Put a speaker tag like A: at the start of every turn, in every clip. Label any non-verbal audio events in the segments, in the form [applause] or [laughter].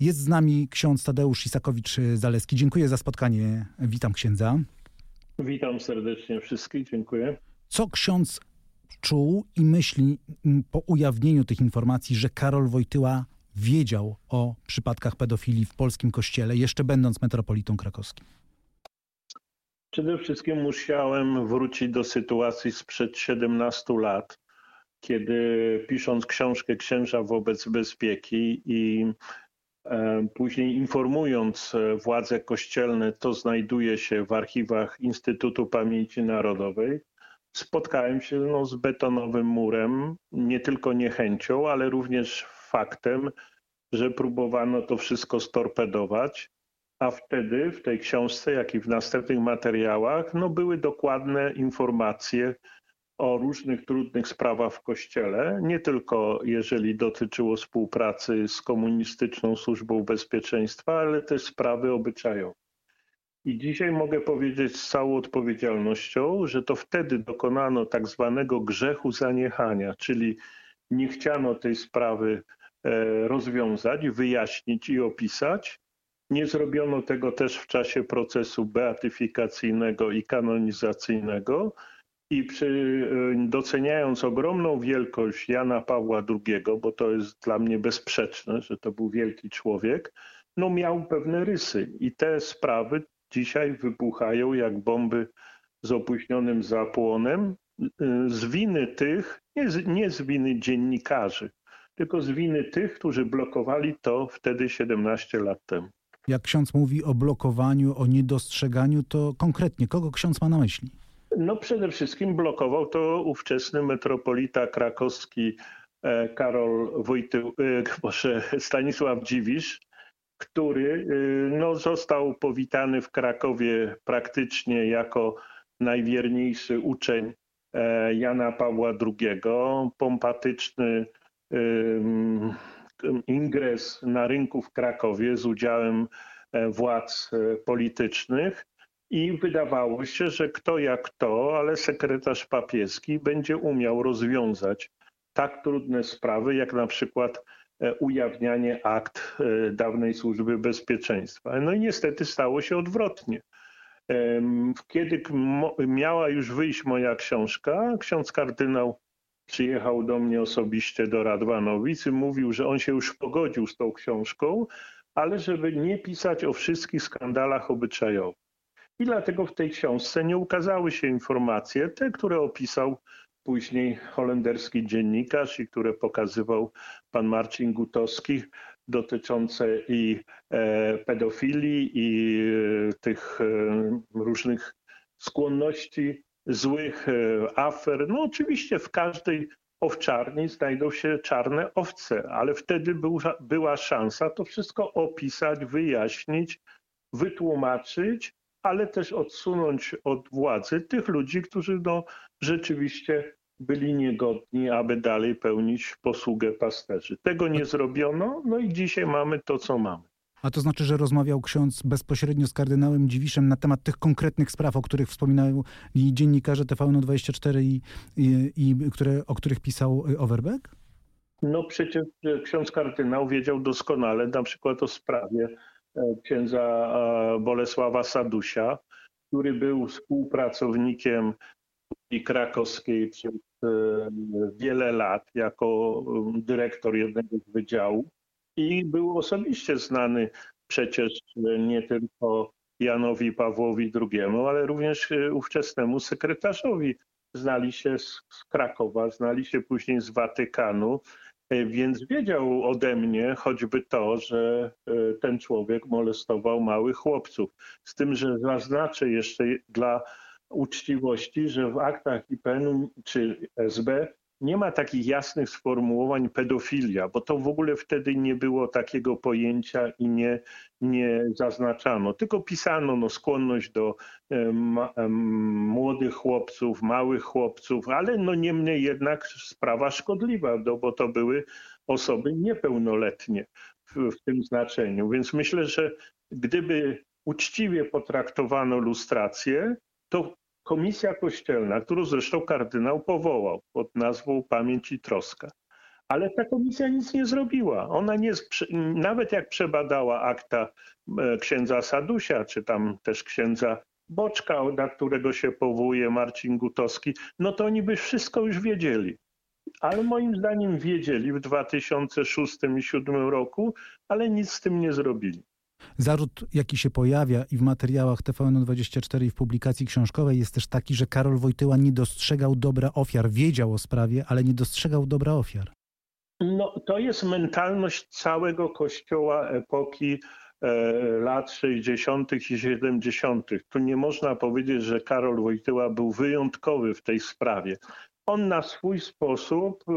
A: Jest z nami ksiądz Tadeusz Isakowicz-Zaleski. Dziękuję za spotkanie. Witam księdza.
B: Witam serdecznie wszystkich, dziękuję.
A: Co ksiądz czuł i myśli po ujawnieniu tych informacji, że Karol Wojtyła wiedział o przypadkach pedofilii w polskim kościele, jeszcze będąc metropolitą krakowskim?
B: Przede wszystkim musiałem wrócić do sytuacji sprzed 17 lat, kiedy pisząc książkę Księża wobec bezpieki i później informując e, władze kościelne, to znajduje się w archiwach Instytutu Pamięci Narodowej, spotkałem się no, z betonowym murem, nie tylko niechęcią, ale również faktem, że próbowano to wszystko storpedować. A wtedy w tej książce, jak i w następnych materiałach, no, były dokładne informacje o różnych trudnych sprawach w Kościele, nie tylko jeżeli dotyczyło współpracy z komunistyczną służbą bezpieczeństwa, ale też sprawy obyczajowe. I dzisiaj mogę powiedzieć z całą odpowiedzialnością, że to wtedy dokonano tak zwanego grzechu zaniechania, czyli nie chciano tej sprawy e, rozwiązać, wyjaśnić i opisać. Nie zrobiono tego też w czasie procesu beatyfikacyjnego i kanonizacyjnego. I przy, e, doceniając ogromną wielkość Jana Pawła II, bo to jest dla mnie bezsprzeczne, że to był wielki człowiek, no miał pewne rysy. I te sprawy dzisiaj wybuchają jak bomby z opóźnionym zapłonem z winy tych, nie z, nie z winy dziennikarzy, tylko z winy tych, którzy blokowali to wtedy 17 lat temu.
A: Jak ksiądz mówi o blokowaniu, o niedostrzeganiu, to konkretnie kogo ksiądz ma na myśli?
B: No przede wszystkim blokował to ówczesny metropolita krakowski e, Karol Wojtył, [laughs] Boże, Stanisław Dziwisz, który y, no, został powitany w Krakowie praktycznie jako najwierniejszy uczeń e, Jana Pawła II, pompatyczny ingres na rynku w Krakowie z udziałem e, władz e, politycznych i wydawało się, że kto jak to, ale sekretarz papieski będzie umiał rozwiązać tak trudne sprawy, jak na przykład E, ujawnianie akt e, dawnej służby bezpieczeństwa. No i niestety stało się odwrotnie. Kiedy miała już wyjść moja książka, ksiądz kardynał przyjechał do mnie osobiście do Radwanowic i mówił, że on się już pogodził z tą książką, ale żeby nie pisać o wszystkich skandalach obyczajowych. I dlatego w tej książce nie ukazały się informacje, te, które opisał później holenderski dziennikarz i które pokazywał pan Marcin Gutowski dotyczące i e, pedofilii i e, tych e, różnych skłonności złych afer. No oczywiście w każdej owczarni znajdą się czarne owce, ale wtedy był, była szansa to wszystko opisać, wyjaśnić, wytłumaczyć, ale też odsunąć od władzy tych ludzi, którzy no, rzeczywiście byli niegodni, aby dalej pełnić posługę pasterzy. Tego nie zrobiono, no i dzisiaj mamy to, co mamy.
A: A to znaczy, że rozmawiał ksiądz bezpośrednio z kardynałem Dziwiszem na temat tych konkretnych spraw, o których wspominają dziennikarze TVN24 i, i, i które, o których pisał Overbeck?
B: No przecież ksiądz kardynał wiedział doskonale na przykład o sprawie księdza Bolesława Sadusia, który był współpracownikiem krakowskiej przez e, wiele lat jako e, dyrektor jednego z wydziałów i był osobiście znany przecież nie tylko Janowi Pawłowi II, ale również e, ówczesnemu sekretarzowi. Znali się z Krakowa, znali się później z Watykanu, więc wiedział ode mnie choćby to, że ten człowiek molestował małych chłopców. Z tym, że zaznaczę jeszcze dla uczciwości, że w aktach IPN czy SB nie ma takich jasnych sformułowań pedofilia, bo to w ogóle wtedy nie było takiego pojęcia i nie, nie zaznaczano, tylko pisano no, skłonność do ma, młodych chłopców, małych chłopców, ale no niemniej jednak sprawa szkodliwa, no, bo to były osoby niepełnoletnie w, w tym znaczeniu. Więc myślę, że gdyby uczciwie potraktowano lustrację, to komisja kościelna, którą zresztą kardynał powołał pod nazwą Pamięć i Troska, Ale ta komisja nic nie zrobiła. Ona nie, nawet jak przebadała akta e, księdza Sadusia, czy tam też księdza Boczka, na którego się powołuje Marcin Gutowski, no to oni by wszystko już wiedzieli. Ale moim zdaniem wiedzieli w 2006 i 2007 roku, ale nic z tym nie zrobili.
A: Zarzut, jaki się pojawia i w materiałach TVN24 i w publikacji książkowej jest też taki, że Karol Wojtyła nie dostrzegał dobra ofiar. Wiedział o sprawie, ale nie dostrzegał dobra ofiar.
B: No, to jest mentalność całego kościoła epoki e, lat 60. i 70. Tu nie można powiedzieć, że Karol Wojtyła był wyjątkowy w tej sprawie. On na swój sposób e,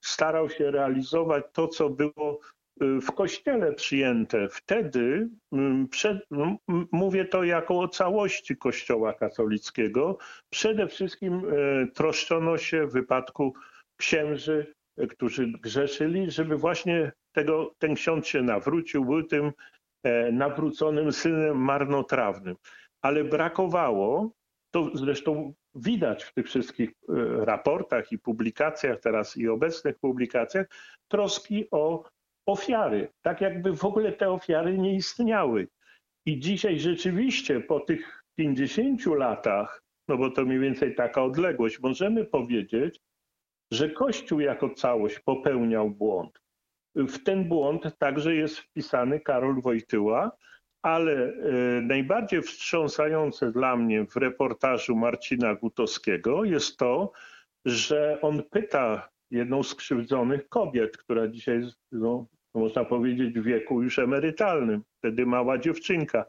B: starał się realizować to, co było w kościele przyjęte. Wtedy, przed, mówię to jako o całości kościoła katolickiego, przede wszystkim troszczono się w wypadku księży którzy grzeszyli, żeby właśnie tego, ten ksiądz się nawrócił, był tym e, nawróconym synem marnotrawnym. Ale brakowało, to zresztą widać w tych wszystkich e, raportach i publikacjach teraz i obecnych publikacjach, troski o ofiary. Tak jakby w ogóle te ofiary nie istniały. I dzisiaj rzeczywiście po tych 50 latach, no bo to mniej więcej taka odległość, możemy powiedzieć, że Kościół jako całość popełniał błąd. W ten błąd także jest wpisany Karol Wojtyła, ale e, najbardziej wstrząsające dla mnie w reportażu Marcina Gutowskiego jest to, że on pyta jedną z krzywdzonych kobiet, która dzisiaj jest, no, można powiedzieć, w wieku już emerytalnym, wtedy mała dziewczynka,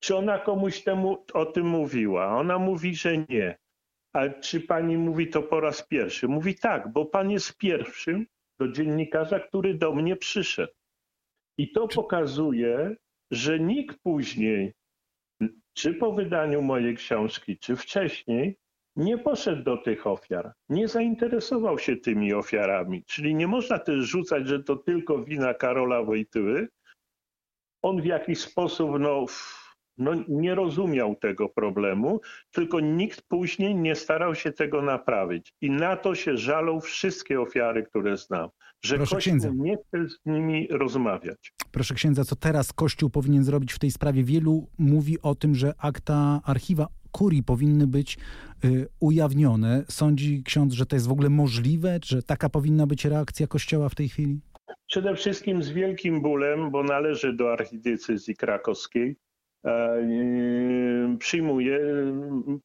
B: czy ona komuś temu o tym mówiła? Ona mówi, że nie. Ale czy pani mówi to po raz pierwszy? Mówi tak, bo pan jest pierwszym do dziennikarza, który do mnie przyszedł. I to pokazuje, że nikt później, czy po wydaniu mojej książki, czy wcześniej, nie poszedł do tych ofiar, nie zainteresował się tymi ofiarami. Czyli nie można też rzucać, że to tylko wina Karola Wojtyły. On w jakiś sposób, no, no, nie rozumiał tego problemu, tylko nikt później nie starał się tego naprawić. I na to się żalą wszystkie ofiary, które znam, że Proszę Kościół księdza. nie chce z nimi rozmawiać.
A: Proszę księdza, co teraz Kościół powinien zrobić w tej sprawie? Wielu mówi o tym, że akta archiwa kurii powinny być y, ujawnione. Sądzi ksiądz, że to jest w ogóle możliwe? Że taka powinna być reakcja Kościoła w tej chwili?
B: Przede wszystkim z wielkim bólem, bo należy do archidiecezji krakowskiej E, przyjmuje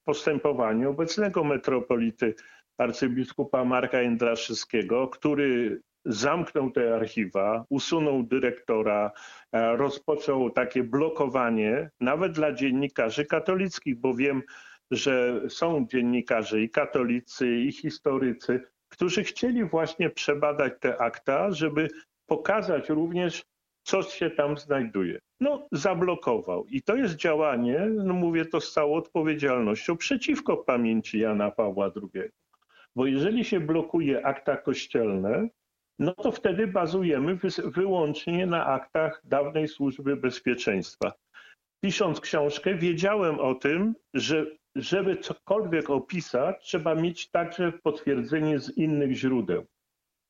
B: postępowanie obecnego metropolity arcybiskupa Marka Jędraszewskiego, który zamknął te archiwa, usunął dyrektora, e, rozpoczął takie blokowanie nawet dla dziennikarzy katolickich, bo wiem, że są dziennikarze i katolicy, i historycy, którzy chcieli właśnie przebadać te akta, żeby pokazać również co się tam znajduje. No, zablokował. I to jest działanie, no mówię to z całą odpowiedzialnością, przeciwko pamięci Jana Pawła II. Bo jeżeli się blokuje akta kościelne, no to wtedy bazujemy wyłącznie na aktach dawnej służby bezpieczeństwa. Pisząc książkę, wiedziałem o tym, że żeby cokolwiek opisać, trzeba mieć także potwierdzenie z innych źródeł.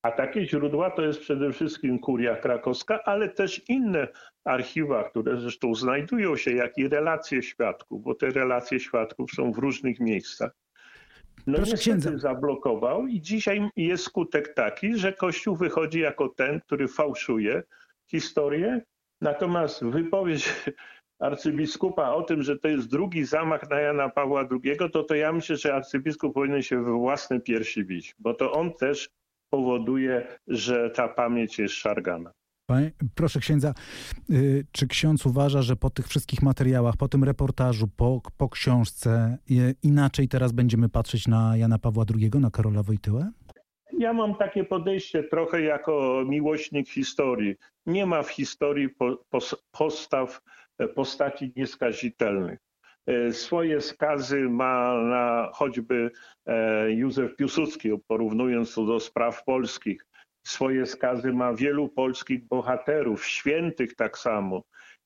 B: A takie źródła to jest przede wszystkim Kuria Krakowska, ale też inne archiwa, które zresztą znajdują się, jak i relacje świadków, bo te relacje świadków są w różnych miejscach. No Proszę niestety zablokował i dzisiaj jest skutek taki, że Kościół wychodzi jako ten, który fałszuje historię, natomiast wypowiedź arcybiskupa o tym, że to jest drugi zamach na Jana Pawła II, to to ja myślę, że arcybiskup powinien się we własne piersi bić, bo to on też powoduje, że ta pamięć jest szargana.
A: Proszę księdza, y, czy ksiądz uważa, że po tych wszystkich materiałach, po tym reportażu, po, po książce, inaczej teraz będziemy patrzeć na Jana Pawła II, na Karola Wojtyłę?
B: Ja mam takie podejście trochę jako miłośnik historii. Nie ma w historii postaw, postaci nieskazitelnych. E, swoje skazy ma na choćby e, Józef Piłsudski, porównując to do spraw polskich. Swoje skazy ma wielu polskich bohaterów, świętych tak samo.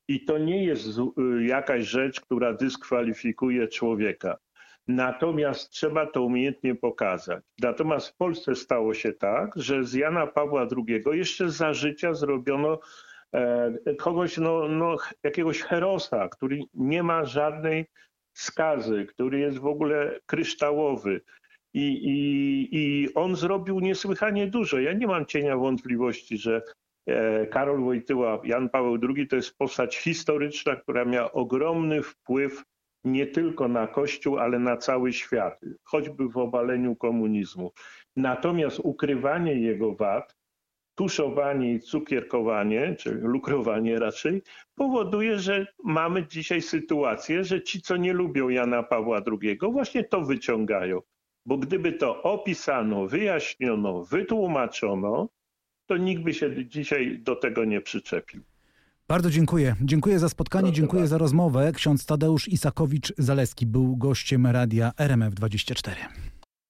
B: I to nie jest y, jakaś rzecz, która dyskwalifikuje człowieka. Natomiast trzeba to umiejętnie pokazać. Natomiast w Polsce stało się tak, że z Jana Pawła II jeszcze za życia zrobiono e, kogoś, no, no, jakiegoś herosa, który nie ma żadnej skazy, który jest w ogóle kryształowy. I, i, I on zrobił niesłychanie dużo. Ja nie mam cienia wątpliwości, że e, Karol Wojtyła, Jan Paweł II to jest postać historyczna, która miała ogromny wpływ nie tylko na Kościół, ale na cały świat, choćby w obaleniu komunizmu. Natomiast ukrywanie jego wad, tuszowanie i cukierkowanie, czy lukrowanie raczej, powoduje, że mamy dzisiaj sytuację, że ci, co nie lubią Jana Pawła II, właśnie to wyciągają. Bo gdyby to opisano, wyjaśniono, wytłumaczono, to nikt by się dzisiaj do tego nie przyczepił.
A: Bardzo dziękuję. Dziękuję za spotkanie, Proszę dziękuję bardzo. za rozmowę. Ksiądz Tadeusz Isakowicz-Zaleski był gościem radia RMF24.